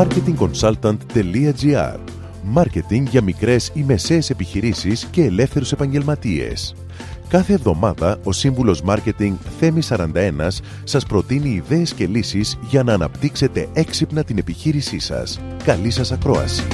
marketingconsultant.gr Μάρκετινγκ για μικρές ή μεσαίες επιχειρήσεις και ελεύθερους επαγγελματίες. Κάθε εβδομάδα ο σύμβουλος Μάρκετινγκ Θέμη 41 σας προτείνει ιδέες και λύσεις για να αναπτύξετε έξυπνα την επιχείρησή σας. Καλή σας ακρόαση!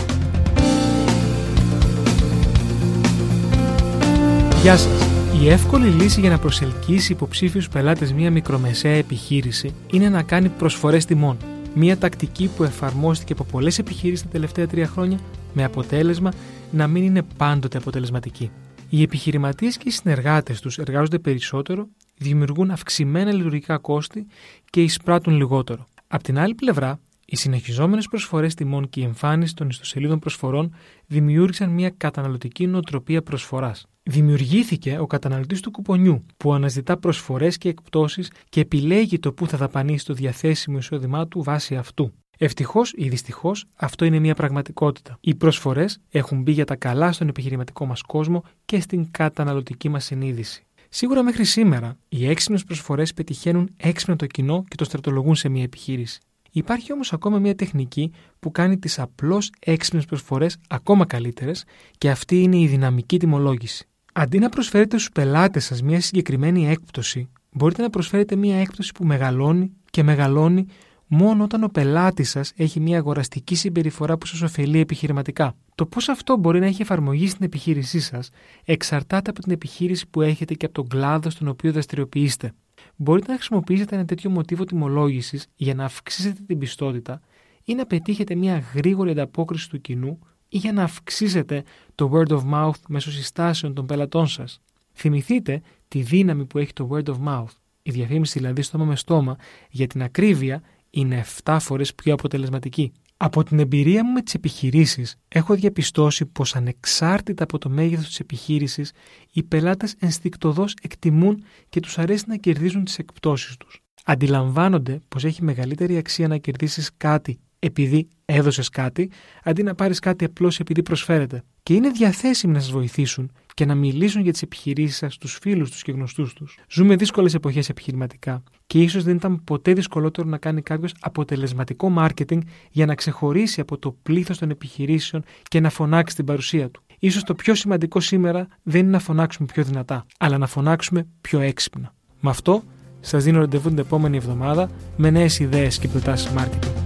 Γεια σας! Η εύκολη λύση για να προσελκύσει υποψήφιους πελάτες μια μικρομεσαία επιχείρηση είναι να κάνει προσφορές τιμών. Μια τακτική που εφαρμόστηκε από πολλές επιχειρήσεις τα τελευταία τρία χρόνια με αποτέλεσμα να μην είναι πάντοτε αποτελεσματική. Οι επιχειρηματίες και οι συνεργάτες τους εργάζονται περισσότερο, δημιουργούν αυξημένα λειτουργικά κόστη και εισπράττουν λιγότερο. Απ' την άλλη πλευρά, οι συνεχιζόμενες προσφορές τιμών και η εμφάνιση των ιστοσελίδων προσφορών δημιούργησαν μια καταναλωτική νοοτροπία προσφοράς. Δημιουργήθηκε ο καταναλωτής του κουπονιού, που αναζητά προσφορές και εκπτώσεις και επιλέγει το που θα δαπανίσει το διαθέσιμο εισόδημά του βάσει αυτού. Ευτυχώς ή δυστυχώς, αυτό είναι μια πραγματικότητα. Οι προσφορές έχουν μπει για τα καλά στον επιχειρηματικό μας κόσμο και στην καταναλωτική μας συνείδηση. Σίγουρα μέχρι σήμερα, οι έξυπνες προσφορές πετυχαίνουν έξυπνα το κοινό και το στρατολογούν σε μια επιχείρηση. Υπάρχει όμως ακόμα μια τεχνική που κάνει τις απλώς έξυπνες προσφορές ακόμα καλύτερες και αυτή είναι η δυναμική τιμολόγηση. Αντί να προσφέρετε στους πελάτες σας μια συγκεκριμένη έκπτωση, μπορείτε να προσφέρετε μια έκπτωση που μεγαλώνει και μεγαλώνει μόνο όταν ο πελάτης σας έχει μια αγοραστική συμπεριφορά που σας ωφελεί επιχειρηματικά. Το πώς αυτό μπορεί να έχει εφαρμογή στην επιχείρησή σας εξαρτάται από την επιχείρηση που έχετε και από τον κλάδο στον οποίο δραστηριοποιείστε. Μπορείτε να χρησιμοποιήσετε ένα τέτοιο μοτίβο τιμολόγησης για να αυξήσετε την πιστότητα ή να πετύχετε μια γρήγορη ανταπόκριση του κοινού ή για να αυξήσετε το word of mouth μέσω συστάσεων των πελατών σας. Θυμηθείτε τη δύναμη που έχει το word of mouth. Η διαφήμιση δηλαδή στόμα με στόμα για την ακρίβεια είναι 7 φορές πιο αποτελεσματική. Από την εμπειρία μου με τις επιχειρήσεις έχω διαπιστώσει πως ανεξάρτητα από το μέγεθος της επιχείρησης οι πελάτες ενστικτοδός εκτιμούν και τους αρέσει να κερδίζουν τις εκπτώσεις τους. Αντιλαμβάνονται πως έχει μεγαλύτερη αξία να κερδίσεις κάτι επειδή έδωσες κάτι, αντί να πάρεις κάτι απλώς επειδή προσφέρεται. Και είναι διαθέσιμοι να σας βοηθήσουν και να μιλήσουν για τις επιχειρήσεις σας στου φίλους τους και γνωστούς τους. Ζούμε δύσκολες εποχές επιχειρηματικά και ίσως δεν ήταν ποτέ δυσκολότερο να κάνει κάποιος αποτελεσματικό μάρκετινγκ για να ξεχωρίσει από το πλήθος των επιχειρήσεων και να φωνάξει την παρουσία του. Ίσως το πιο σημαντικό σήμερα δεν είναι να φωνάξουμε πιο δυνατά, αλλά να φωνάξουμε πιο έξυπνα. Με αυτό, σας δίνω ραντεβού την επόμενη εβδομάδα με νέες ιδέες και προτάσεις marketing.